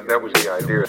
that was the idea.